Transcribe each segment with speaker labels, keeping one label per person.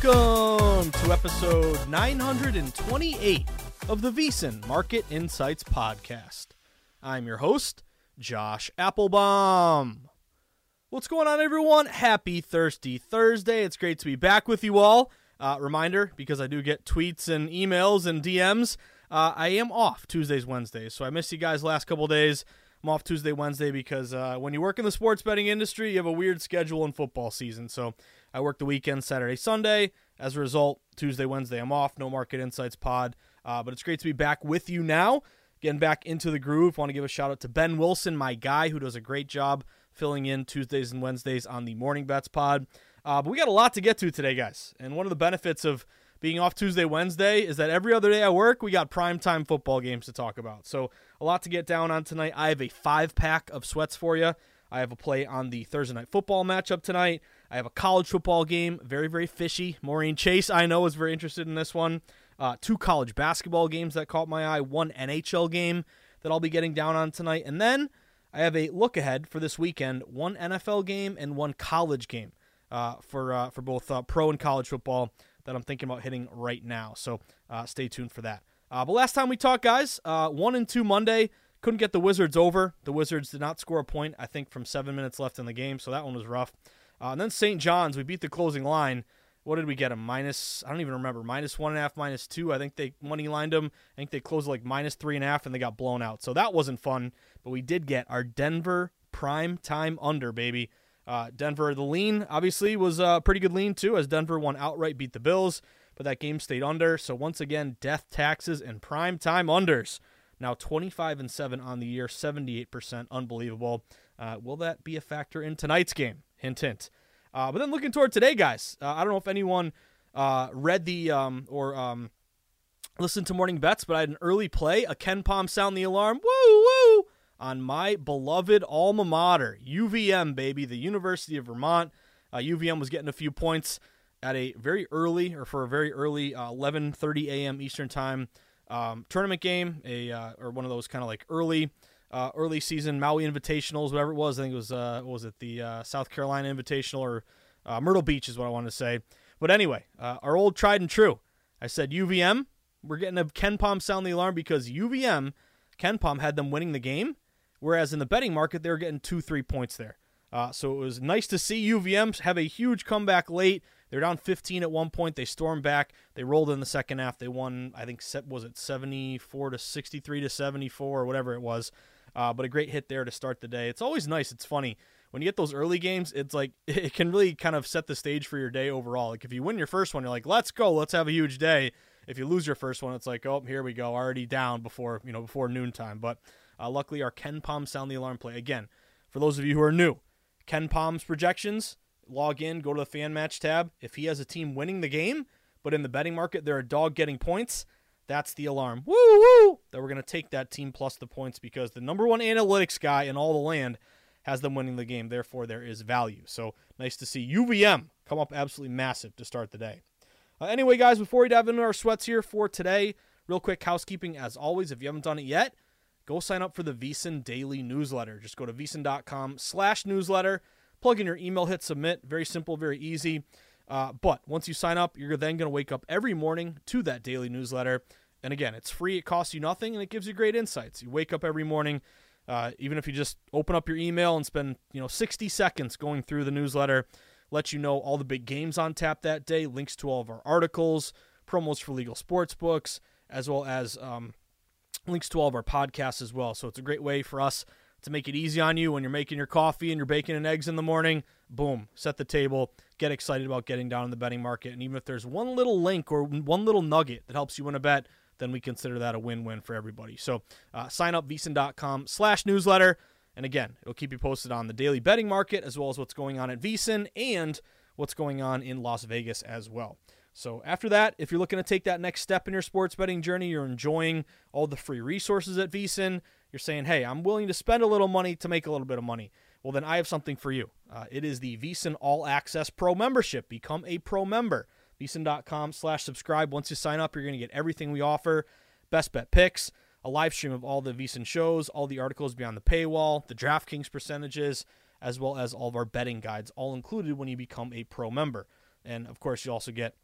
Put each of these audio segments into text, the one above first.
Speaker 1: Welcome to episode 928 of the VSiN Market Insights Podcast. I'm your host, Josh Appelbaum. What's going on, everyone? Happy Thirsty Thursday. It's great to be back with you all. Uh, reminder, because I do get tweets and emails and DMs, uh, I am off Tuesdays, Wednesdays. So I missed you guys last couple days. I'm off Tuesday, Wednesday because uh, when you work in the sports betting industry, you have a weird schedule in football season. So I work the weekend, Saturday, Sunday. As a result, Tuesday, Wednesday, I'm off. No Market Insights pod. Uh, but it's great to be back with you now. Getting back into the groove. Want to give a shout out to Ben Wilson, my guy, who does a great job filling in Tuesdays and Wednesdays on the Morning Bets pod. Uh, but we got a lot to get to today, guys. And one of the benefits of being off Tuesday, Wednesday is that every other day I work, we got primetime football games to talk about. So a lot to get down on tonight. I have a five pack of sweats for you. I have a play on the Thursday night football matchup tonight. I have a college football game, very, very fishy. Maureen Chase, I know, is very interested in this one. Uh, two college basketball games that caught my eye, one NHL game that I'll be getting down on tonight. And then I have a look ahead for this weekend one NFL game and one college game uh, for, uh, for both uh, pro and college football that I'm thinking about hitting right now. So uh, stay tuned for that. Uh, but last time we talked, guys, one and two Monday. Couldn't get the Wizards over. The Wizards did not score a point, I think, from seven minutes left in the game, so that one was rough. Uh, and then St. John's, we beat the closing line. What did we get them? Minus, I don't even remember. Minus one and a half, minus two. I think they money lined them. I think they closed like minus three and a half, and they got blown out. So that wasn't fun. But we did get our Denver prime time under, baby. Uh, Denver, the lean obviously was a pretty good lean too, as Denver won outright, beat the Bills, but that game stayed under. So once again, death taxes and prime time unders. Now 25 and 7 on the year, 78%. Unbelievable. Uh, will that be a factor in tonight's game? Hint, hint. Uh, but then looking toward today, guys, uh, I don't know if anyone uh, read the um, or um, listened to morning bets, but I had an early play, a KenPom sound the alarm, woo woo, on my beloved alma mater, UVM, baby, the University of Vermont. UVM uh, was getting a few points at a very early or for a very early 11:30 uh, a.m. Eastern time um, tournament game, a uh, or one of those kind of like early uh, early season Maui Invitationals, whatever it was. I think it was uh, was it the uh, South Carolina Invitational or uh, Myrtle Beach is what I wanted to say. But anyway, uh, our old tried and true. I said UVM. We're getting a KenPom sound the alarm because UVM, KenPom had them winning the game, whereas in the betting market they were getting two three points there. Uh, so it was nice to see UVM have a huge comeback late. They're down 15 at one point. They stormed back. They rolled in the second half. They won, I think, set was it 74 to 63 to 74 or whatever it was. Uh, but a great hit there to start the day. It's always nice. It's funny when you get those early games. It's like it can really kind of set the stage for your day overall. Like if you win your first one, you're like, let's go, let's have a huge day. If you lose your first one, it's like, oh, here we go, already down before you know before noontime. But uh, luckily, our KenPom sound the alarm play again. For those of you who are new, KenPom's projections log in, go to the fan match tab. If he has a team winning the game, but in the betting market they're a dog getting points, that's the alarm. Woo woo! That we're going to take that team plus the points because the number one analytics guy in all the land has them winning the game. Therefore, there is value. So nice to see UVM come up absolutely massive to start the day. Uh, anyway, guys, before we dive into our sweats here for today, real quick housekeeping as always. If you haven't done it yet, go sign up for the VSiN daily newsletter. Just go to VSiN.com slash newsletter, plug in your email, hit submit. Very simple, very easy. Uh, but once you sign up, you're then going to wake up every morning to that daily newsletter. And again, it's free, it costs you nothing, and it gives you great insights. You wake up every morning, uh, even if you just open up your email and spend you know 60 seconds going through the newsletter, let you know all the big games on tap that day, links to all of our articles, promos for legal sports books, as well as um, links to all of our podcasts as well. So it's a great way for us to make it easy on you when you're making your coffee and you're baking and eggs in the morning. Boom, set the table, get excited about getting down in the betting market. And even if there's one little link or one little nugget that helps you win a bet, then we consider that a win-win for everybody. So uh, sign up vsin.com slash newsletter. And again, it'll keep you posted on the daily betting market as well as what's going on at VSiN and what's going on in Las Vegas as well. So after that, if you're looking to take that next step in your sports betting journey, you're enjoying all the free resources at VSiN, you're saying, hey, I'm willing to spend a little money to make a little bit of money. Well, then I have something for you. Uh, it is the VSiN All Access Pro membership. Become a pro member vsin.com slash subscribe. Once you sign up, you're going to get everything we offer, best bet picks, a live stream of all the VSiN shows, all the articles beyond the paywall, the DraftKings percentages, as well as all of our betting guides, all included when you become a pro member. And of course, you also get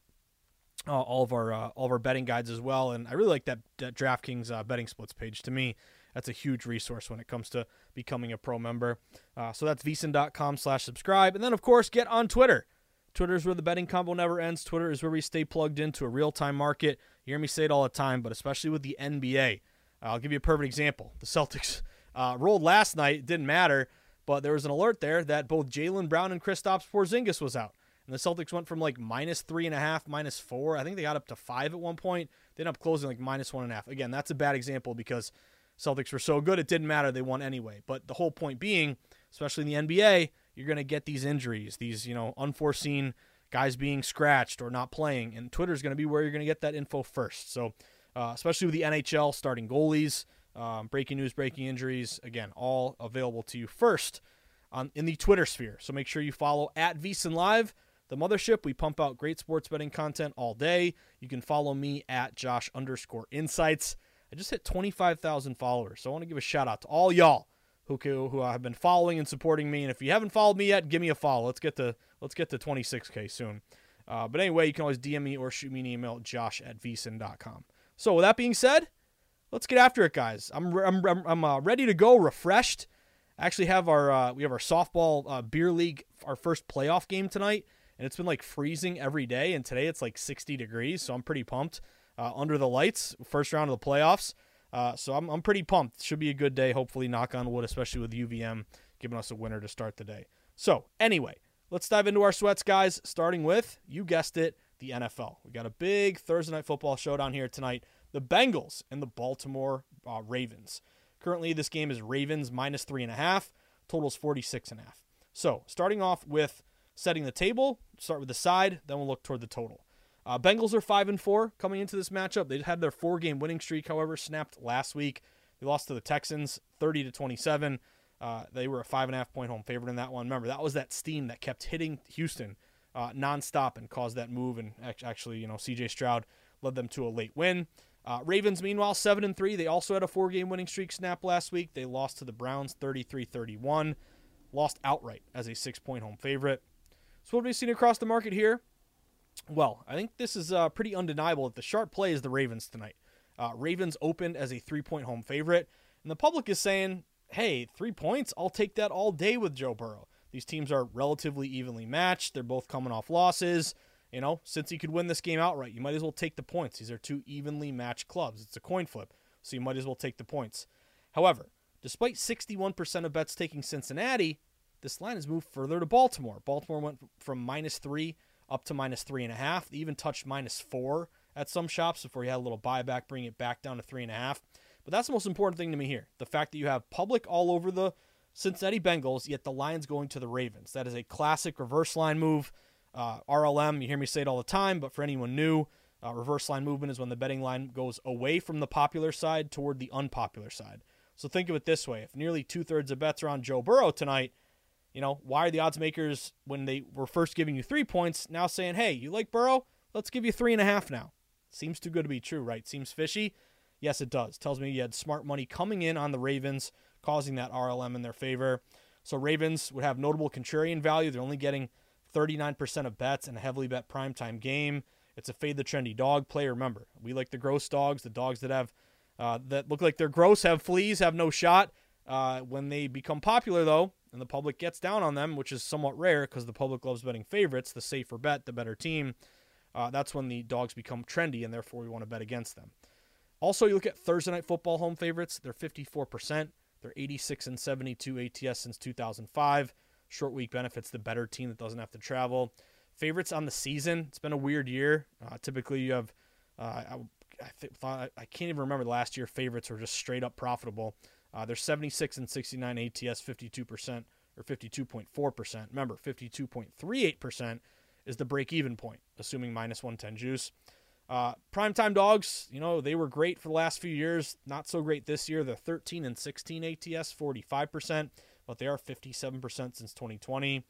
Speaker 1: uh, all of our uh, all of our betting guides as well. And I really like that, that DraftKings uh, betting splits page. To me, that's a huge resource when it comes to becoming a pro member. Uh, so that's vsin.com slash subscribe. And then, of course, get on Twitter. Twitter is where the betting combo never ends. Twitter is where we stay plugged into a real time market. You hear me say it all the time, but especially with the NBA. I'll give you a perfect example. The Celtics uh, rolled last night. It didn't matter, but there was an alert there that both Jaylen Brown and Kristaps Porzingis was out. And the Celtics went from like minus three and a half, minus four. I think they got up to five at one point. They ended up closing like minus one and a half. Again, that's a bad example because Celtics were so good it didn't matter. They won anyway. But the whole point being, especially in the NBA, you're going to get these injuries, these, you know, unforeseen guys being scratched or not playing. And Twitter is going to be where you're going to get that info first. So, uh, especially with the NHL starting goalies, um, breaking news, breaking injuries, again, all available to you first on in the Twitter sphere. So make sure you follow at VSiN Live, the mothership. We pump out great sports betting content all day. You can follow me at Josh underscore insights. I just hit 25,000 followers. So I want to give a shout out to all y'all who who have been following and supporting me. And if you haven't followed me yet, give me a follow. Let's get to let's get to 26k soon. Uh, but anyway, you can always DM me or shoot me an email, josh at vsin.com. So with that being said, let's get after it, guys. I'm I'm I'm uh, ready to go, refreshed. actually have our uh, we have our softball uh, beer league our first playoff game tonight, and it's been like freezing every day, and today it's like 60 degrees, so I'm pretty pumped. Uh, under the lights, first round of the playoffs. Uh, so I'm, I'm pretty pumped. Should be a good day, hopefully, knock on wood, especially with UVM giving us a winner to start the day. So, anyway, let's dive into our sweats, guys, starting with, you guessed it, the NFL. We got a big Thursday night football showdown here tonight. The Bengals and the Baltimore uh, Ravens. Currently, this game is Ravens minus three and a half. Totals 46 and a half. So, starting off with setting the table, start with the side, then we'll look toward the total. Uh, Bengals are five and four coming into this matchup. They had their four game winning streak, however, snapped last week. They lost to the Texans, thirty to twenty seven. Uh, they were a five and a half point home favorite in that one. Remember, that was that steam that kept hitting Houston uh, nonstop and caused that move. And actually, you know, C.J. Stroud led them to a late win. Uh, Ravens, meanwhile, seven and three. They also had a four game winning streak snap last week. They lost to the Browns 33-31, lost outright as a six point home favorite. So what have we seen across the market here? Well, I think this is uh, pretty undeniable that the sharp play is the Ravens tonight. Uh, Ravens opened as a three point home favorite, and the public is saying, hey, three points, I'll take that all day with Joe Burrow. These teams are relatively evenly matched. They're both coming off losses. You know, since you could win this game outright, you might as well take the points. These are two evenly matched clubs. It's a coin flip, so you might as well take the points. However, despite 61% of bets taking Cincinnati, this line has moved further to Baltimore. Baltimore went from minus three up to minus three and a half. They even touched minus four at some shops before you had a little buyback, bring it back down to three and a half. But that's the most important thing to me here: the fact that you have public all over the Cincinnati Bengals, yet the line's going to the Ravens. That is a classic reverse line move. Uh, RLM, you hear me say it all the time, but for anyone new, uh, reverse line movement is when the betting line goes away from the popular side toward the unpopular side. So think of it this way: if nearly two thirds of bets are on Joe Burrow tonight, you know why are the odds makers when they were first giving you three points now saying, "Hey, you like Burrow? Let's give you three and a half now." Seems too good to be true, right? Seems fishy. Yes, it does. Tells me you had smart money coming in on the Ravens, causing that RLM in their favor. So Ravens would have notable contrarian value. They're only getting 39% of bets in a heavily bet primetime game. It's a fade the trendy dog play. Remember, we like the gross dogs, the dogs that have uh, that look like they're gross, have fleas, have no shot. Uh, when they become popular, though, and the public gets down on them, which is somewhat rare because the public loves betting favorites, the safer bet, the better team. Uh, that's when the dogs become trendy, and therefore we want to bet against them. Also, you look at Thursday night football home favorites; they're 54%. They're 86 and 72 ATS since 2005. Short week benefits the better team that doesn't have to travel. Favorites on the season. It's been a weird year. Uh, typically, you have uh, I, I, th- I, can't even remember the last year. Favorites were just straight up profitable. Uh, they're 76 and 69 ATS, 52% or 52.4%. Remember, 52.38% is the break even point, assuming minus 110 juice. Uh, primetime dogs, you know, they were great for the last few years. Not so great this year. They're 13 and 16 ATS, 45%, but they are 57% since 2020.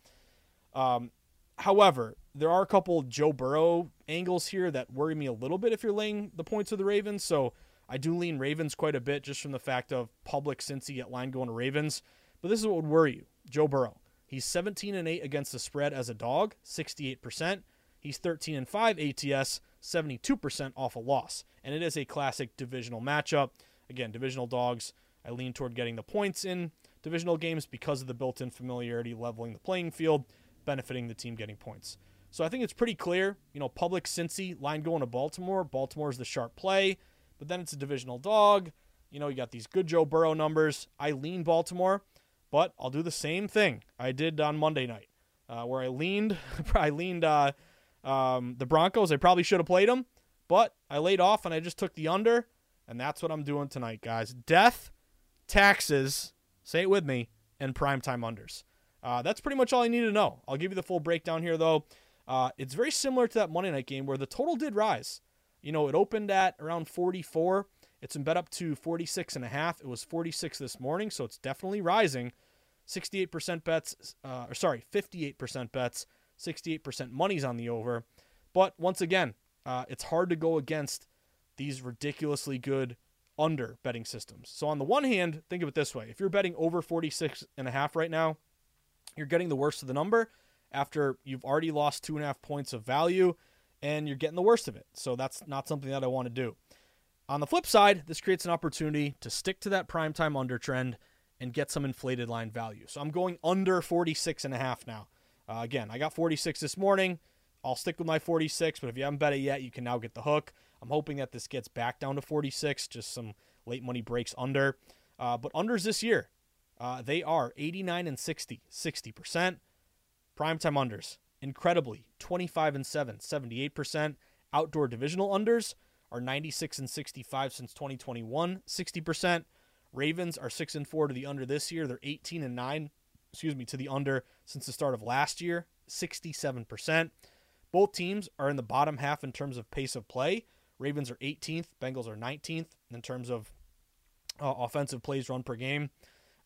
Speaker 1: Um, however, there are a couple Joe Burrow angles here that worry me a little bit if you're laying the points of the Ravens. So I do lean Ravens quite a bit just from the fact of public Cincy at line going to Ravens. But this is what would worry you Joe Burrow. He's 17 and 8 against the spread as a dog, 68%. He's 13 and 5 ATS, 72% off a loss. And it is a classic divisional matchup. Again, divisional dogs, I lean toward getting the points in divisional games because of the built in familiarity leveling the playing field, benefiting the team getting points. So I think it's pretty clear. You know, public Cincy line going to Baltimore. Baltimore is the sharp play, but then it's a divisional dog. You know, you got these good Joe Burrow numbers. I lean Baltimore, but I'll do the same thing I did on Monday night, uh, where I leaned. I leaned uh, um, the Broncos, I probably should have played them, but I laid off and I just took the under, and that's what I'm doing tonight, guys. Death, taxes, say it with me, and primetime unders. Uh, that's pretty much all I need to know. I'll give you the full breakdown here, though. Uh, it's very similar to that Monday night game where the total did rise. You know, it opened at around 44. It's been bet up to 46 and a half. It was 46 this morning, so it's definitely rising. 68% bets, uh, or sorry, 58% bets 68% money's on the over. But once again, uh, it's hard to go against these ridiculously good under betting systems. So on the one hand, think of it this way. If you're betting over 46 and a half right now, you're getting the worst of the number after you've already lost two and a half points of value and you're getting the worst of it. So that's not something that I want to do. On the flip side, this creates an opportunity to stick to that primetime under trend and get some inflated line value. So I'm going under 46 and a half now. Uh, again, I got 46 this morning. I'll stick with my 46, but if you haven't bet it yet, you can now get the hook. I'm hoping that this gets back down to 46, just some late money breaks under. Uh, but unders this year, uh, they are 89 and 60, 60%. Primetime unders, incredibly, 25 and 7, 78%. Outdoor divisional unders are 96 and 65 since 2021, 60%. Ravens are 6 and 4 to the under this year. They're 18 and 9, excuse me, to the under since the start of last year, 67%. Both teams are in the bottom half in terms of pace of play. Ravens are 18th, Bengals are 19th in terms of uh, offensive plays run per game.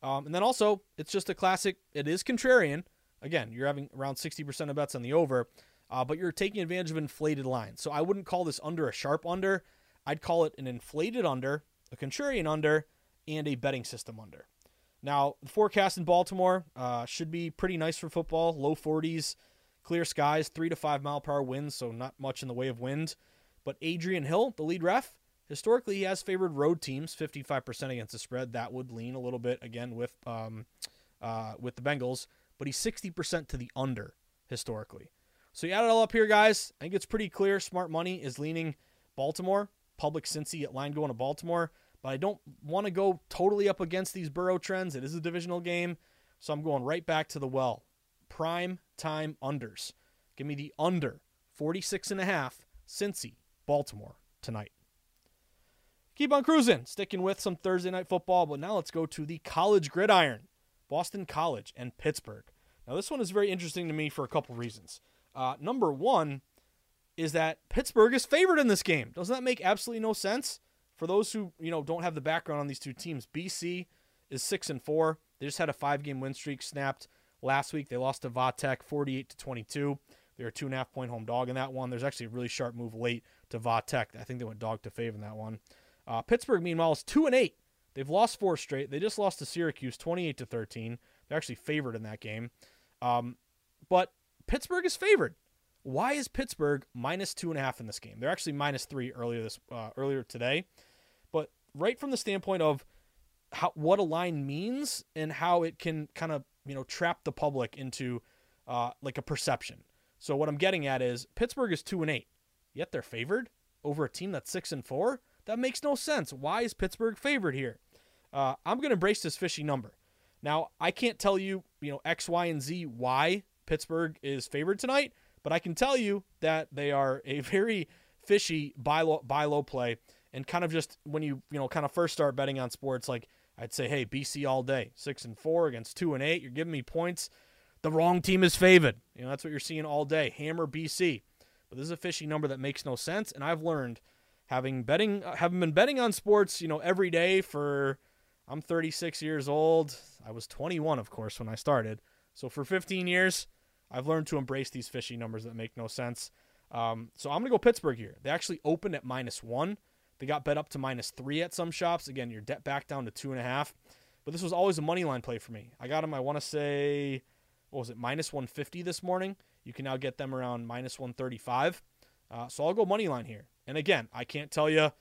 Speaker 1: Um, and then also, it's just a classic. It is contrarian. Again, you're having around 60% of bets on the over, uh, but you're taking advantage of inflated lines. So I wouldn't call this under a sharp under. I'd call it an inflated under, a contrarian under, and a betting system under. Now, the forecast in Baltimore uh, should be pretty nice for football. Low 40s, clear skies, three to five mile per hour winds, so not much in the way of wind. But Adrian Hill, the lead ref, historically he has favored road teams 55% against the spread. That would lean a little bit again with um, uh, with the Bengals, but he's 60% to the under historically. So you add it all up here, guys. I think it's pretty clear. Smart money is leaning Baltimore. Public Cincy at line going to Baltimore but I don't want to go totally up against these Burrow trends. It is a divisional game, so I'm going right back to the well. Prime time unders. Give me the under 46 and a half Cincy Baltimore tonight. Keep on cruising, sticking with some Thursday night football, but now let's go to the college gridiron. Boston College, and Pittsburgh. Now, this one is very interesting to me for a couple reasons. Uh, number one is that Pittsburgh is favored in this game. Doesn't that make absolutely no sense? For those who you know don't have the background on these two teams, BC is six and four. They just had a five-game win streak snapped last week. They lost to Vatech 48 to 22. They're a two and a half point home dog in that one. There's actually a really sharp move late to Vatech. I think they went dog to fave in that one. Uh, Pittsburgh, meanwhile, is two and eight. They've lost four straight. They just lost to Syracuse 28 to 13. They're actually favored in that game. Um, but Pittsburgh is favored. Why is Pittsburgh minus two and a half in this game? They're actually minus three earlier this uh, earlier today. But right from the standpoint of how what a line means and how it can kind of you know trap the public into uh, like a perception. So what I'm getting at is Pittsburgh is two and eight, yet they're favored over a team that's six and four. That makes no sense. Why is Pittsburgh favored here? Uh, I'm going to embrace this fishy number. Now I can't tell you you know X, Y, and Z why Pittsburgh is favored tonight, but I can tell you that they are a very fishy buy low, buy low play and kind of just when you you know kind of first start betting on sports like I'd say hey BC all day six and four against two and eight you're giving me points the wrong team is favored. You know, that's what you're seeing all day. Hammer BC. But this is a fishy number that makes no sense. And I've learned, having betting, having been betting on sports, you know, every day for, I'm 36 years old. I was 21, of course, when I started. So for 15 years, I've learned to embrace these fishy numbers that make no sense. Um, so I'm going to go Pittsburgh here. They actually opened at minus one. They got bet up to minus three at some shops. Again, you're debt back down to two and a half. But this was always a money line play for me. I got them, I want to say, what was it, minus 150 this morning. You can now get them around minus 135. Uh, so I'll go money line here. And again, I can't tell you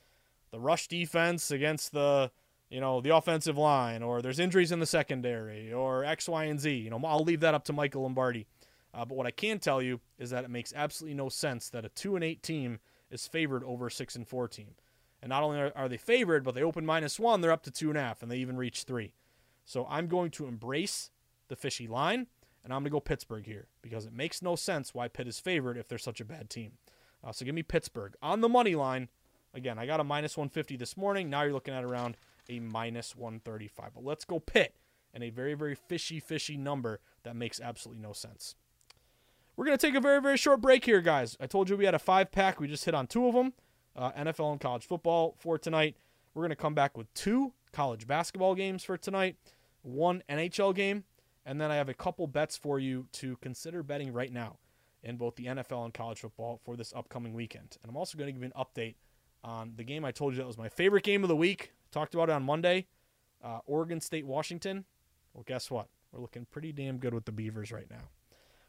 Speaker 1: the rush defense against the you know the offensive line, or there's injuries in the secondary, or X, Y, and Z. You know, I'll leave that up to Michael Lombardi. Uh, but what I can tell you is that it makes absolutely no sense that a two and eight team is favored over a six and four team. And not only are, they favored, but they open minus one, they're up to two and a half, and they even reach three. So I'm going to embrace the fishy line and I'm going to go Pittsburgh here because it makes no sense why Pitt is favored if they're such a bad team. Uh, so give me Pittsburgh on the money line. Again, I got a minus 150 this morning. Now you're looking at around a minus 135. But let's go Pitt and a very, very fishy, fishy number that makes absolutely no sense. We're going to take a very, very short break here, guys. I told you we had a five pack. We just hit on two of them uh, NFL and college football for tonight. We're going to come back with two college basketball games for tonight, one NHL game, and then I have a couple bets for you to consider betting right now in both the NFL and college football for this upcoming weekend. And I'm also going to give you an update on the game I told you that was my favorite game of the week. Talked about it on Monday uh, Oregon State, Washington. Well, guess what? We're looking pretty damn good with the Beavers right now.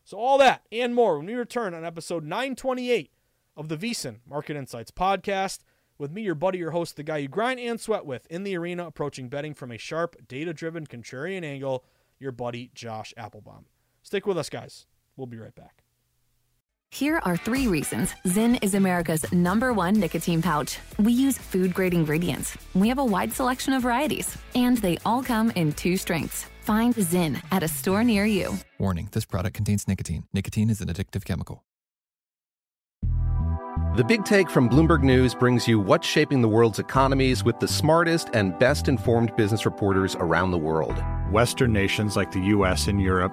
Speaker 1: So, all that and more when we return on episode 928 of the VSiN Market Insights podcast with me, your buddy, your host, the guy you grind and sweat with in the arena, approaching betting from a sharp, data driven, contrarian angle your buddy Josh Appelbaum. Stick with us, guys. We'll be right back.
Speaker 2: Here are three reasons Zyn is America's number one nicotine pouch. We use food grade ingredients. We have a wide selection of varieties, and they all come in two strengths. Find Zyn at a store near you.
Speaker 3: Warning this product contains nicotine. Nicotine is an addictive chemical.
Speaker 4: The Big Take from Bloomberg News brings you what's shaping the world's economies with the smartest and best informed business reporters around the world.
Speaker 5: Western nations like the US and Europe.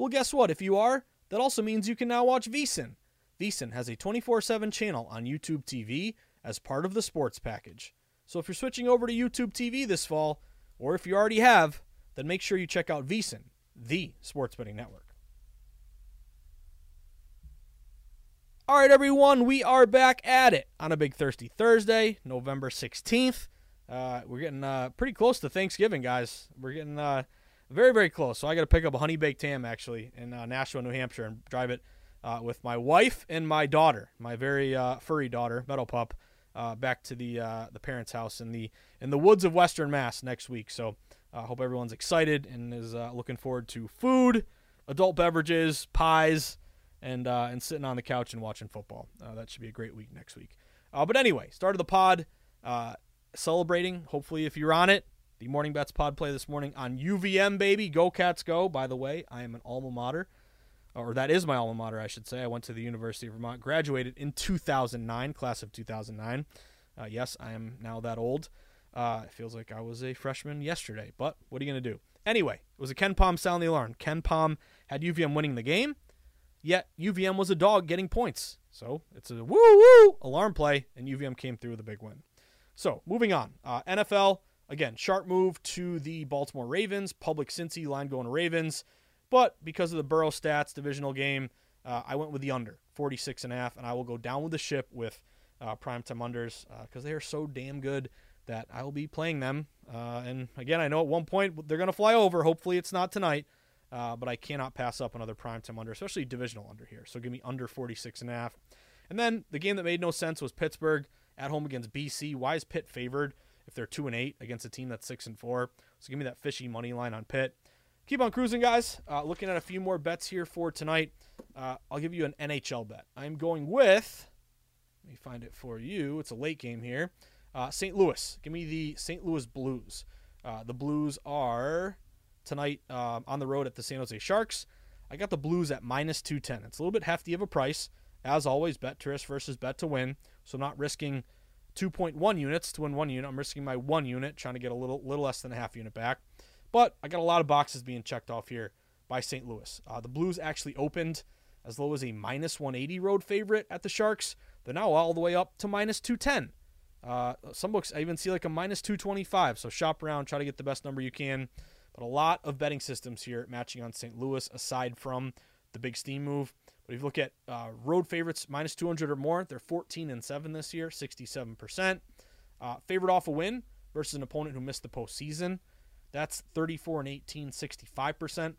Speaker 1: Well, guess what? If you are, that also means you can now watch VSiN. VSiN has a 24 7 channel on YouTube TV as part of the sports package. So if you're switching over to YouTube TV this fall, or if you already have, then make sure you check out VSiN, the sports betting network. All right, everyone, we are back at it on a big thirsty Thursday, November 16th. Uh, we're getting uh, pretty close to Thanksgiving, guys. We're getting uh, very, very close. So I got to pick up a honey baked ham actually in uh, Nashua, New Hampshire, and drive it uh, with my wife and my daughter, my very uh, furry daughter, Meadow Pup, uh, back to the uh, the parents' house in the in the woods of Western Mass next week. So I hope everyone's excited and is looking forward to food, adult beverages, pies, and and sitting on the couch and watching football. that should be a great week next week. but anyway, start of the pod celebrating. Hopefully, if you're on it, the Morning Bets Pod play this morning on UVM, baby. Go Cats go. By the way, I am an alma mater, or that is my alma mater, I should say. I went to the University of Vermont, graduated in 2009, class of 2009. Uh, yes, I am now that old. Uh, it feels like I was a freshman yesterday, but what are you going to do? Anyway, it was a KenPom sound the alarm. KenPom had UVM winning the game, yet UVM was a dog getting points. So it's a woo woo alarm play, and UVM came through with a big win. So moving on, uh, NFL again, sharp move to the Baltimore Ravens. Public Cincy line going to Ravens, but because of the Burrow stats divisional game, uh, I went with the under 46 and a half, and I will go down with the ship with uh, primetime unders because uh, they are so damn good that I will be playing them. Uh, and again, I know at one point they're going to fly over. Hopefully, it's not tonight. Uh, but I cannot pass up another primetime under, especially divisional under here. So give me under 46 and a half. And then the game that made no sense was Pittsburgh at home against BC. Why is Pitt favored if they're two and eight against a team that's six and four? So give me that fishy money line on Pitt. Keep on cruising, guys. Uh, looking at a few more bets here for tonight. Uh, I'll give you an NHL bet. I'm going with. Let me find it for you. It's a late game here. Uh, St. Louis. Give me the St. Louis Blues. Uh, the Blues are tonight um, on the road at the San Jose Sharks. I got the Blues at minus 210. It's a little bit hefty of a price. As always, bet to risk versus bet to win. So not risking 2.1 units to win one unit. I'm risking my one unit, trying to get a little little less than a half unit back. But I got a lot of boxes being checked off here by St. Louis. Uh, the Blues actually opened as low as a minus 180 road favorite at the Sharks. They're now all the way up to minus 210. Uh, some books I even see like a minus 225. So shop around, try to get the best number you can. But a lot of betting systems here matching on St. Louis aside from the big steam move. But if you look at uh, road favorites minus 200 or more, they're 14 and 7 this year, 67%. Uh, favorite off a win versus an opponent who missed the postseason, that's 34 and 18, 65%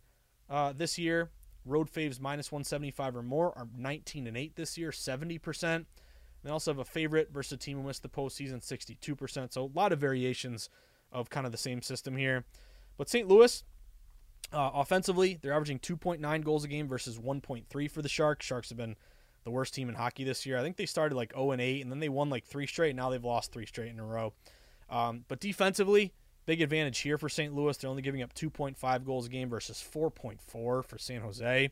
Speaker 1: uh, this year. Road faves minus 175 or more are 19 and 8 this year, 70%. They also have a favorite versus a team who missed the postseason, 62%. So a lot of variations of kind of the same system here. But St. Louis, uh, offensively, they're averaging 2.9 goals a game versus 1.3 for the Sharks. Sharks have been the worst team in hockey this year. I think they started like 0 and 8, and then they won like three straight. Now they've lost three straight in a row. Um, but defensively, big advantage here for St. Louis. They're only giving up 2.5 goals a game versus 4.4 for San Jose.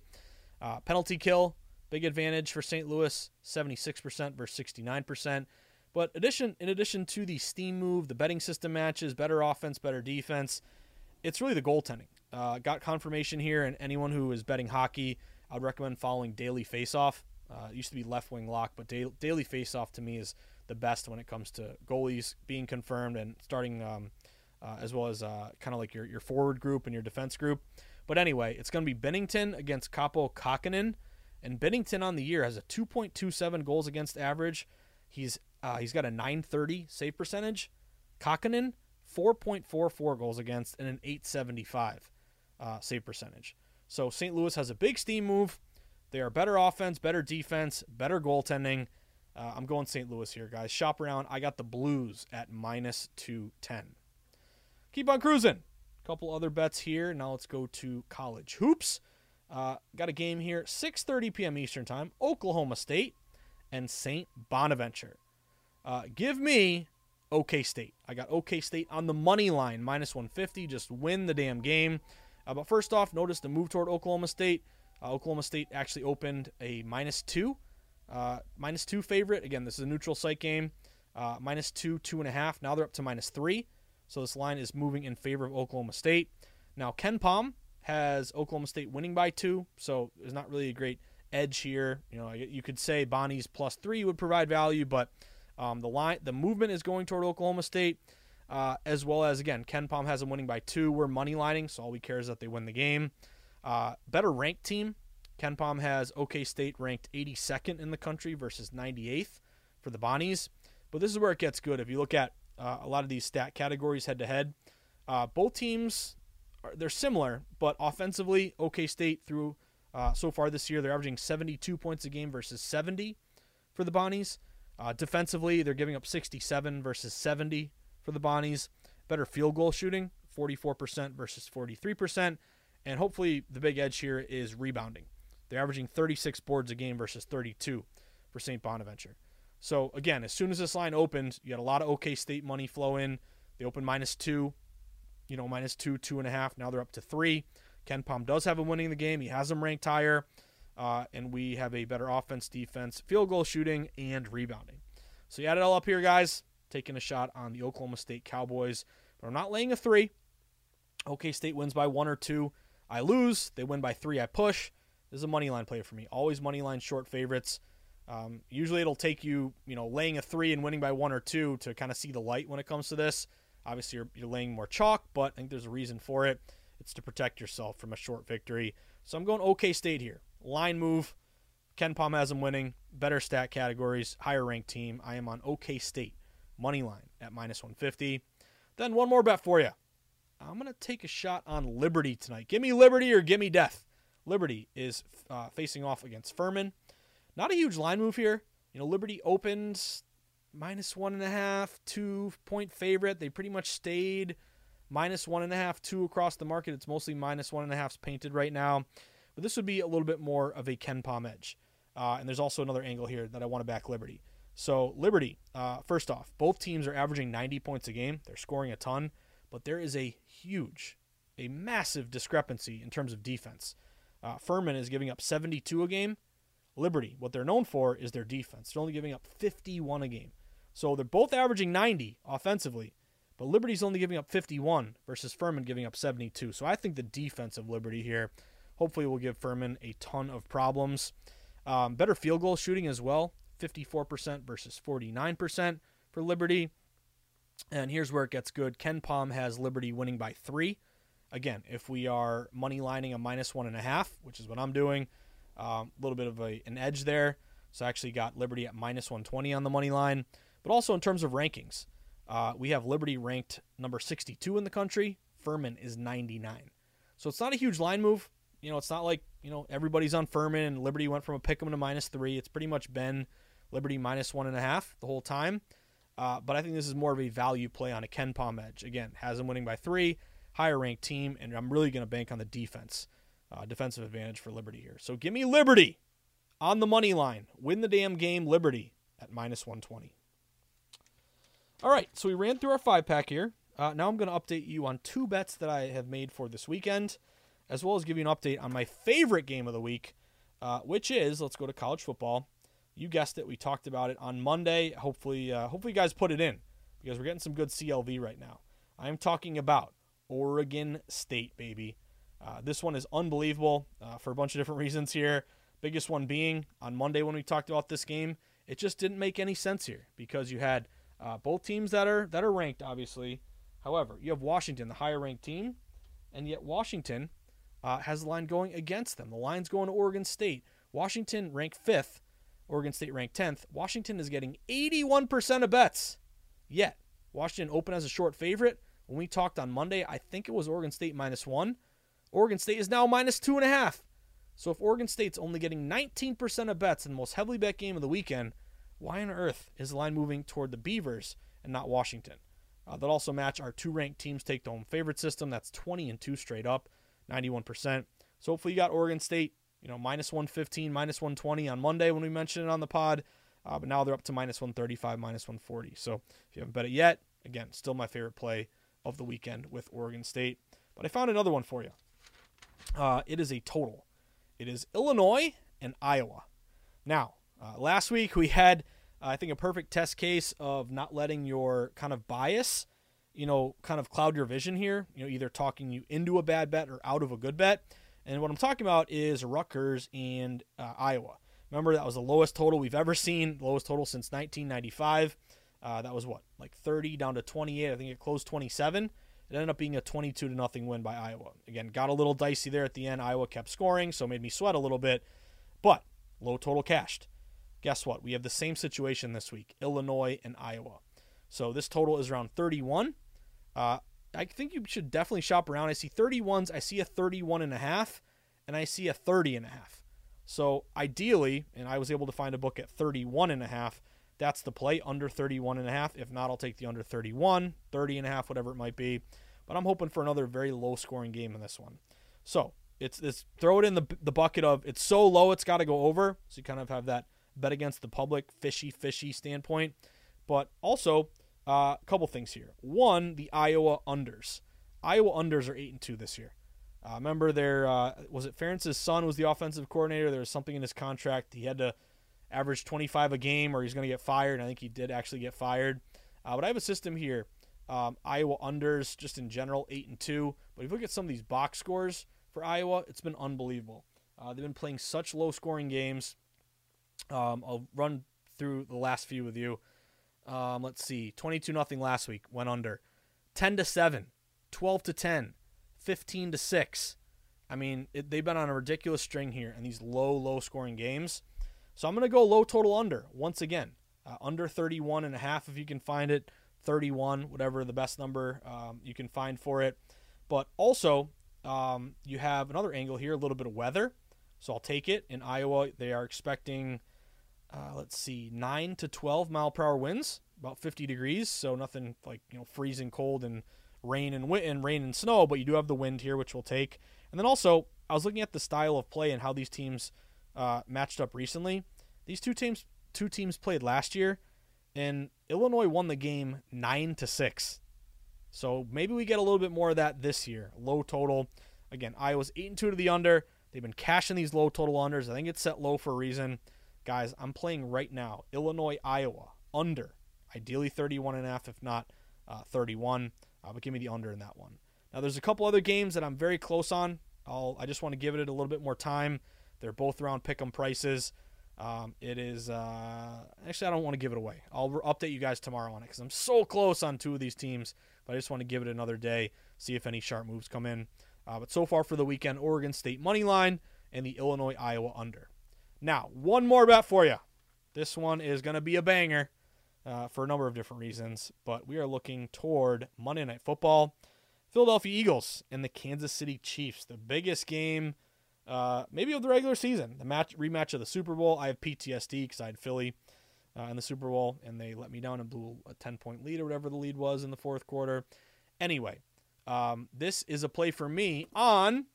Speaker 1: Uh, penalty kill, big advantage for St. Louis, 76% versus 69%. But addition, in addition to the steam move, the betting system matches, better offense, better defense, it's really the goaltending. Uh, got confirmation here, and anyone who is betting hockey, I'd recommend following Daily Faceoff. Uh, it used to be left wing lock, but da- Daily Faceoff to me is the best when it comes to goalies being confirmed and starting, um, uh, as well as uh, kind of like your, your forward group and your defense group. But anyway, it's going to be Binnington against Kaapo Kahkonen. And Binnington on the year has a 2.27 goals against average. He's uh, he's got a 930 save percentage. Kahkonen 4.44 goals against and an 875 uh, save percentage. So St. Louis has a big steam move. They are better offense, better defense, better goaltending. Uh, I'm going St. Louis here, guys. Shop around. I got the Blues at minus 210. Keep on cruising. A Couple other bets here. Now let's go to college hoops. Uh, got a game here, 6:30 p.m. Eastern Time. Oklahoma State and St. Bonaventure. Uh, give me OK State. I got OK State on the money line, minus 150. Just win the damn game. Uh, but first off, notice the move toward Oklahoma State. Uh, Oklahoma State actually opened a minus two, uh, minus two favorite. Again, this is a neutral site game. Uh, minus two, two and a half. Now they're up to minus three. So this line is moving in favor of Oklahoma State. Now KenPom has Oklahoma State winning by two, so there's not really a great edge here. You know, you could say Bonnie's plus three would provide value, but um, the line, the movement is going toward Oklahoma State, uh, as well as again, KenPom has them winning by two. We're money lining, so all we care is that they win the game. Uh, better ranked team. KenPom has OK State ranked 82nd in the country versus 98th for the Bonnies. But this is where it gets good. If you look at uh, a lot of these stat categories head to head, both teams are, they're similar, but offensively, OK State through uh, so far this year they're averaging 72 points a game versus 70 for the Bonnies. Uh, defensively, they're giving up 67 versus 70 for the Bonnies. Better field goal shooting, 44% versus 43%. And hopefully, the big edge here is rebounding. They're averaging 36 boards a game versus 32 for St. Bonaventure. So, again, as soon as this line opened, you had a lot of OK State money flow in. They opened minus two, you know, minus two, two and a half. Now they're up to three. KenPom does have him winning the game. He has them ranked higher. Uh, and we have a better offense, defense, field goal shooting, and rebounding. So you add it all up here, guys. Taking a shot on the Oklahoma State Cowboys, but I'm not laying a three. OK State wins by one or two. I lose. They win by three. I push. This is a money line play for me. Always money line short favorites. Um, usually it'll take you, you know, laying a three and winning by one or two to kind of see the light when it comes to this. Obviously, you're, you're laying more chalk, but I think there's a reason for it. It's to protect yourself from a short victory. So I'm going OK State here. Line move. KenPom has them winning. Better stat categories. Higher ranked team. I am on OK State. Money line at minus 150. Then one more bet for you. I'm going to take a shot on Liberty tonight. Give me Liberty or give me death. Liberty is uh, facing off against Furman. Not a huge line move here. You know, Liberty opened minus one and a half, two point favorite. They pretty much stayed minus one and a half, two across the market. It's mostly minus one and a half painted right now. But this would be a little bit more of a KenPom edge. Uh, and there's also another angle here that I want to back Liberty. So, Liberty, uh, first off, both teams are averaging 90 points a game. They're scoring a ton, but there is a huge, a massive discrepancy in terms of defense. Uh, Furman is giving up 72 a game. Liberty, what they're known for is their defense. They're only giving up 51 a game. So they're both averaging 90 offensively, but Liberty's only giving up 51 versus Furman giving up 72. So I think the defense of Liberty here hopefully will give Furman a ton of problems. Um, better field goal shooting as well 54% versus 49% for Liberty. And here's where it gets good. KenPom has Liberty winning by three. Again, if we are money lining a minus one and a half, which is what I'm doing, a um, little bit of a, an edge there. So I actually got Liberty at minus 120 on the money line. But also in terms of rankings, uh, we have Liberty ranked number 62 in the country. Furman is 99. So it's not a huge line move. You know, it's not like, you know, everybody's on Furman and Liberty went from a pick 'em to minus three. It's pretty much been Liberty minus one and a half the whole time. Uh, but I think this is more of a value play on a KenPom edge. Again, has them winning by three, higher ranked team, and I'm really going to bank on the defense, uh, defensive advantage for Liberty here. So give me Liberty on the money line. Win the damn game, Liberty at minus 120. All right, so we ran through our five pack here. Uh, now I'm going to update you on two bets that I have made for this weekend, as well as give you an update on my favorite game of the week, uh, which is let's go to college football. You guessed it. We talked about it on Monday. Hopefully, uh, hopefully you guys put it in because we're getting some good CLV right now. I am talking about Oregon State, baby. Uh, this one is unbelievable uh, for a bunch of different reasons here. Biggest one being on Monday when we talked about this game, it just didn't make any sense here because you had uh, both teams that are that are ranked, obviously. However, you have Washington, the higher ranked team, and yet Washington uh, has the line going against them. The line's going to Oregon State. Washington ranked fifth, Oregon State ranked 10th. Washington is getting 81% of bets. Yet, Washington open as a short favorite. When we talked on Monday, I think it was Oregon State minus one. Oregon State is now minus two and a half. So if Oregon State's only getting 19% of bets in the most heavily bet game of the weekend, why on earth is the line moving toward the Beavers and not Washington? Uh, that also match our two ranked teams take the home favorite system. That's 20 and 2 straight up, 91%. So hopefully you got Oregon State you know, minus 115, minus 120 on Monday when we mentioned it on the pod. Uh, but now they're up to minus 135, minus 140. So if you haven't bet it yet, again, still my favorite play of the weekend with Oregon State. But I found another one for you. Uh, it is a total. It is Illinois and Iowa. Now, uh, last week we had, I think, a perfect test case of not letting your kind of bias, you know, kind of cloud your vision here. You know, either talking you into a bad bet or out of a good bet. And what I'm talking about is Rutgers and uh, Iowa. Remember, that was the lowest total we've ever seen, lowest total since 1995. Uh, that was what, like 30 down to 28. I think it closed 27. It ended up being a 22 to nothing win by Iowa. Again, got a little dicey there at the end. Iowa kept scoring, so made me sweat a little bit. But low total cashed. Guess what? We have the same situation this week Illinois and Iowa. So this total is around 31. Uh, I think you should definitely shop around. I see 31s, I see a 31 and a half, and I see a 30 and a half. So ideally, and I was able to find a book at 31 and a half, that's the play under 31 and a half. If not, I'll take the under 31, 30 and a half, whatever it might be. But I'm hoping for another very low scoring game in this one. So it's this throw it in the the bucket of it's so low it's got to go over. So you kind of have that bet against the public fishy fishy standpoint. But also a uh, couple things here. One, the Iowa unders. Iowa unders are eight and two this year. Uh, remember, there uh, was it Ferentz's son was the offensive coordinator. There was something in his contract he had to average 25 a game, or he's going to get fired. And I think he did actually get fired. Uh, but I have a system here. Um, Iowa unders, just in general, eight and two. But if you look at some of these box scores for Iowa, it's been unbelievable. Uh, they've been playing such low scoring games. Um, I'll run through the last few with you. Um, let's see, 22 nothing last week went under. 10 to 7, 12 to 10, 15 to 6. I mean, it, they've been on a ridiculous string here in these low, low scoring games. So I'm going to go low total under once again. Uh, under 31 and a half if you can find it, 31, whatever the best number um, you can find for it. But also, um, you have another angle here, a little bit of weather. So I'll take it. In Iowa, they are expecting uh, let's see, 9 to 12 mile per hour winds, about 50 degrees. So nothing like, you know, freezing cold and rain and and rain and snow, but you do have the wind here, which we'll take. And then also, I was looking at the style of play and how these teams uh, matched up recently. These two teams, two teams played last year, and Illinois won the game nine to six. So maybe we get a little bit more of that this year. Low total. Again, Iowa's eight and two to the under. They've been cashing these low total unders. I think it's set low for a reason. Guys, I'm playing right now Illinois, Iowa, under. Ideally 31 and a half, if not uh, 31. Uh, but give me the under in that one. Now, there's a couple other games that I'm very close on. I'll, I just want to give it a little bit more time. They're both around pick 'em prices. Um, it is uh, actually I don't want to give it away. I'll update you guys tomorrow on it because I'm so close on two of these teams. But I just want to give it another day, see if any sharp moves come in. Uh, but so far for the weekend, Oregon State money line and the Illinois Iowa under. Now, one more bet for you. This one is going to be a banger uh, for a number of different reasons, but we are looking toward Monday Night Football. Philadelphia Eagles and the Kansas City Chiefs, the biggest game, uh, maybe of the regular season, the match rematch of the Super Bowl. I have PTSD because I had Philly uh, in the Super Bowl, and they let me down and blew a 10 point lead or whatever the lead was in the fourth quarter. Anyway, um, this is a play for me on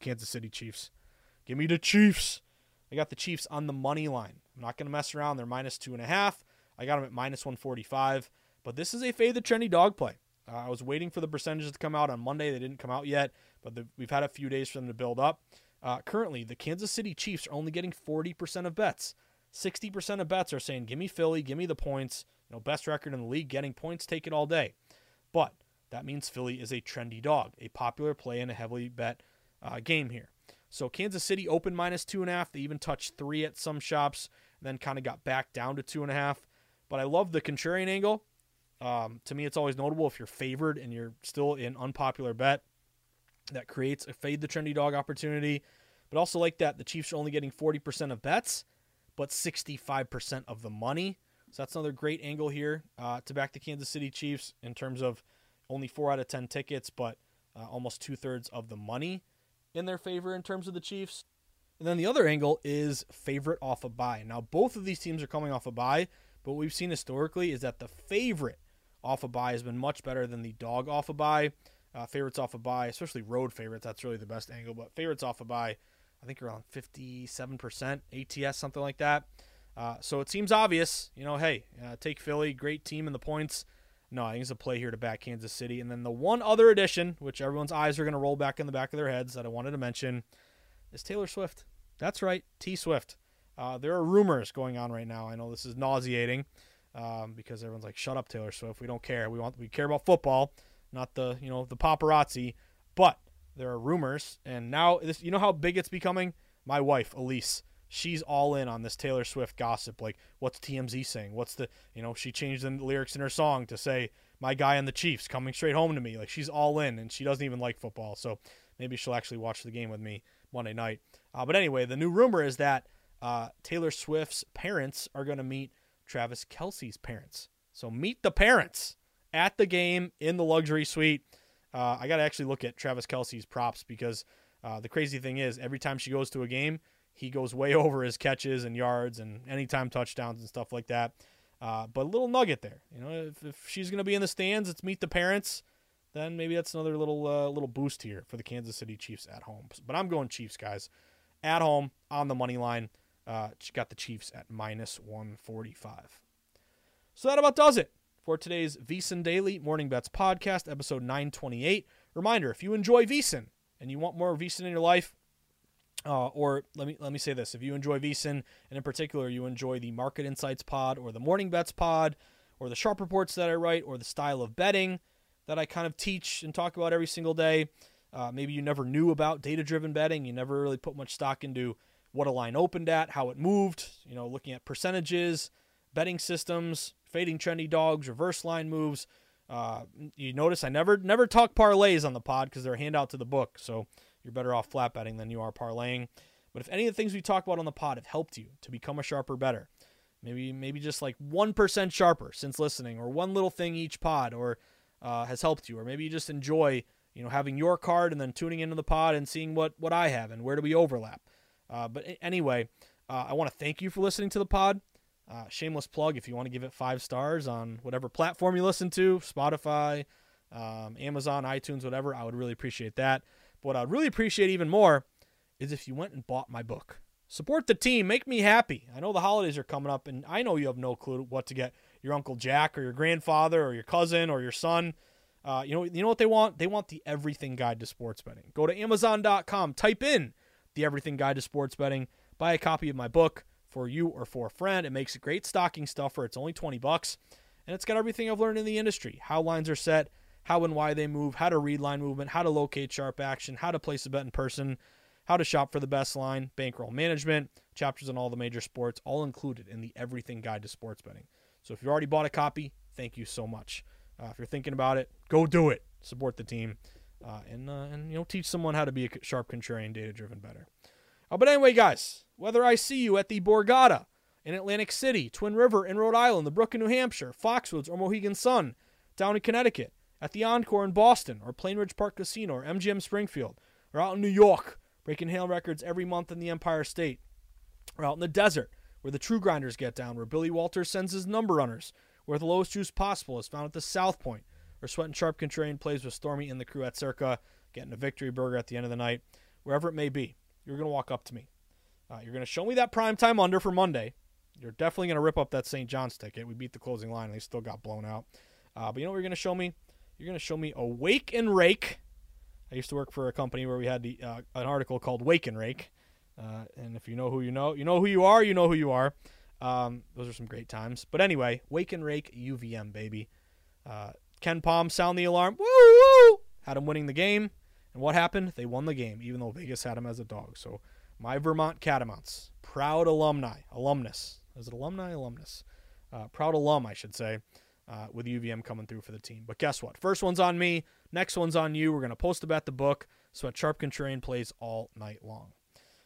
Speaker 1: Kansas City Chiefs. Give me the Chiefs. I got the Chiefs on the money line. I'm not going to mess around. They're minus two and a half. I got them at minus 145. But this is a fade the trendy dog play. Uh, I was waiting for the percentages to come out on Monday. They didn't come out yet, but the, we've had a few days for them to build up. Uh, currently, the Kansas City Chiefs are only getting 40% of bets. 60% of bets are saying, give me Philly, give me the points. You know, best record in the league, getting points, take it all day. But that means Philly is a trendy dog, a popular play in a heavily bet uh, game here. So Kansas City open minus two and a half. They even touched three at some shops, then kind of got back down to two and a half. But I love the contrarian angle. Um, to me, it's always notable if you're favored and you're still in unpopular bet. That creates a fade the trendy dog opportunity. But also like that, the Chiefs are only getting 40% of bets, but 65% of the money. So that's another great angle here uh, to back the Kansas City Chiefs in terms of only four out of 10 tickets, but uh, almost two thirds of the money in their favor in terms of the Chiefs. And then the other angle is favorite off a bye. Now, both of these teams are coming off a bye, but what we've seen historically is that the favorite off a bye has been much better than the dog off a bye. Uh, favorites off a bye, especially road favorites, that's really the best angle. But favorites off a bye, I think around 57% ATS, something like that. Uh, so it seems obvious, you know, hey, uh, take Philly, great team in the points. No, I think it's a play here to back Kansas City. And then the one other addition, which everyone's eyes are going to roll back in the back of their heads that I wanted to mention, is Taylor Swift. That's right, T Swift. Uh, there are rumors going on right now. I know this is nauseating um, because everyone's like, "Shut up, Taylor Swift. We don't care. We want we care about football, not the you know the paparazzi." But there are rumors, and now this you know how big it's becoming. My wife Elise, she's all in on this Taylor Swift gossip. Like, what's TMZ saying? What's the you know she changed the lyrics in her song to say my guy and the Chiefs coming straight home to me. Like she's all in, and she doesn't even like football, so maybe she'll actually watch the game with me Monday night. Uh, but anyway, the new rumor is that uh, Taylor Swift's parents are going to meet Travis Kelce's parents. So meet the parents at the game in the luxury suite. Uh, I got to actually look at Travis Kelce's props because uh, the crazy thing is, every time she goes to a game, he goes way over his catches and yards and anytime touchdowns and stuff like that. Uh, but a little nugget there, you know, if, if she's going to be in the stands, it's meet the parents. Then maybe that's another little uh, little boost here for the Kansas City Chiefs at home. But I'm going Chiefs, guys, at home on the money line. Uh, got the Chiefs at minus 145. So that about does it for today's VSiN Daily Morning Bets podcast, episode 928. Reminder: if you enjoy VSiN and you want more VSiN in your life, uh, or let me let me say this: if you enjoy VSiN and in particular you enjoy the Market Insights Pod or the Morning Bets Pod or the Sharp Reports that I write or the style of betting that I kind of teach and talk about every single day. Uh, maybe you never knew about data-driven betting. You never really put much stock into what a line opened at, how it moved, you know, looking at percentages, betting systems, fading trendy dogs, reverse line moves. Uh, you notice I never never talk parlays on the pod because they're a handout to the book, so you're better off flat betting than you are parlaying. But if any of the things we talked about on the pod have helped you to become a sharper better, maybe maybe just like one percent sharper since listening, or one little thing each pod, or uh, has helped you, or maybe you just enjoy you know having your card and then tuning into the pod and seeing what what I have and where do we overlap. Uh, but anyway, uh, I want to thank you for listening to the pod. Uh, shameless plug if you want to give it five stars on whatever platform you listen to Spotify, um, Amazon, iTunes, whatever. I would really appreciate that. But what I'd really appreciate even more is if you went and bought my book. Support the team. Make me happy. I know the holidays are coming up, and I know you have no clue what to get your Uncle Jack or your grandfather or your cousin or your son. Uh, you know, you know what they want? They want the everything guide to sports betting. Go to Amazon.com, type in the Everything Guide to Sports Betting. Buy a copy of my book for you or for a friend. It makes a great stocking stuffer. It's only 20 bucks, and it's got everything I've learned in the industry: how lines are set, how and why they move, how to read line movement, how to locate sharp action, how to place a bet in person, how to shop for the best line, bankroll management, chapters on all the major sports, all included in the Everything Guide to Sports Betting. So if you already bought a copy, thank you so much. Uh, if you're thinking about it, go do it. Support the team uh, and uh, and you know teach someone how to be a sharp contrarian, data driven better. Uh, but anyway, guys, whether I see you at the Borgata in Atlantic City, Twin River in Rhode Island, the Brook in New Hampshire, Foxwoods or Mohegan Sun down in Connecticut, at the Encore in Boston or Plainridge Park Casino or MGM Springfield, or out in New York, breaking hail records every month in the Empire State, or out in the desert where the true grinders get down, where Billy Walters sends his number runners, where the lowest juice possible is found at the South Point, where Sweat and Sharp Contrarian plays with Stormy and the crew at Circa, getting a victory burger at the end of the night, wherever it may be. You're going to walk up to me. Uh, you're going to show me that prime time under for Monday. You're definitely going to rip up that St. John's ticket. We beat the closing line and they still got blown out. Uh, but you know what you're going to show me? You're going to show me a wake and rake. I used to work for a company where we had the, uh, an article called Wake and Rake. Uh, and if you know who you know, you know who you are, you know who you are. Um, those are some great times. But anyway, Wake and Rake UVM, baby. Uh, Palm, sound the alarm. Woo woo! Had him winning the game. And what happened? They won the game, even though Vegas had him as a dog. So my Vermont Catamounts, proud alumni, alumnus. Is it alumni, alumnus? Uh, proud alum, I should say, uh, with UVM coming through for the team. But guess what? First one's on me. Next one's on you. We're going to post about the book. So at Sharp Contrarian plays all night long.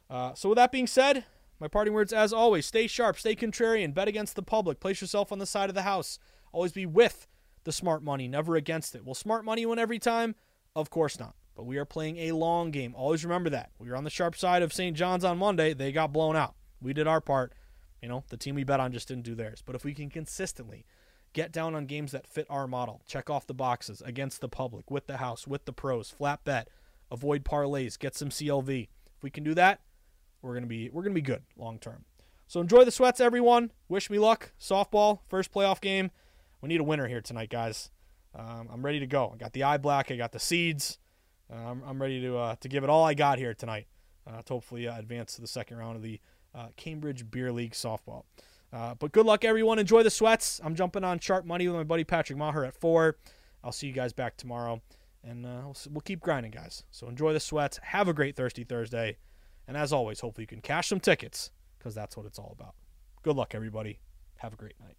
Speaker 1: Uh, so with that being said, my parting words as always: stay sharp, stay contrarian, bet against the public, place yourself on the side of the house. Always be with the smart money, never against it. Will smart money win every time? Of course not. But we are playing a long game. Always remember that. We were on the sharp side of St. John's on Monday. They got blown out. We did our part. You know, the team we bet on just didn't do theirs. But if we can consistently get down on games that fit our model, check off the boxes against the public, with the house, with the pros, flat bet, avoid parlays, get some CLV. If we can do that, we're gonna be we're gonna be good long term. So enjoy the sweats, everyone. Wish me luck. Softball, first playoff game. We need a winner here tonight, guys. Um, I'm ready to go. I got the eye black. I got the seeds. Uh, I'm, I'm, ready to uh, to give it all I got here tonight uh, to hopefully uh, advance to the second round of the uh, Cambridge Beer League softball. Uh, but good luck, everyone. Enjoy the sweats. I'm jumping on sharp money with my buddy Patrick Maher at four. I'll see you guys back tomorrow, and we'll, we'll keep grinding, guys. So enjoy the sweats. Have a great Thirsty Thursday. And as always, hopefully you can cash some tickets because that's what it's all about. Good luck, everybody. Have a great night.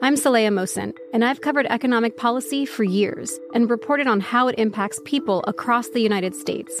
Speaker 6: I'm Saleha Mohsin, and I've covered economic policy for years and reported on how it impacts people across the United States.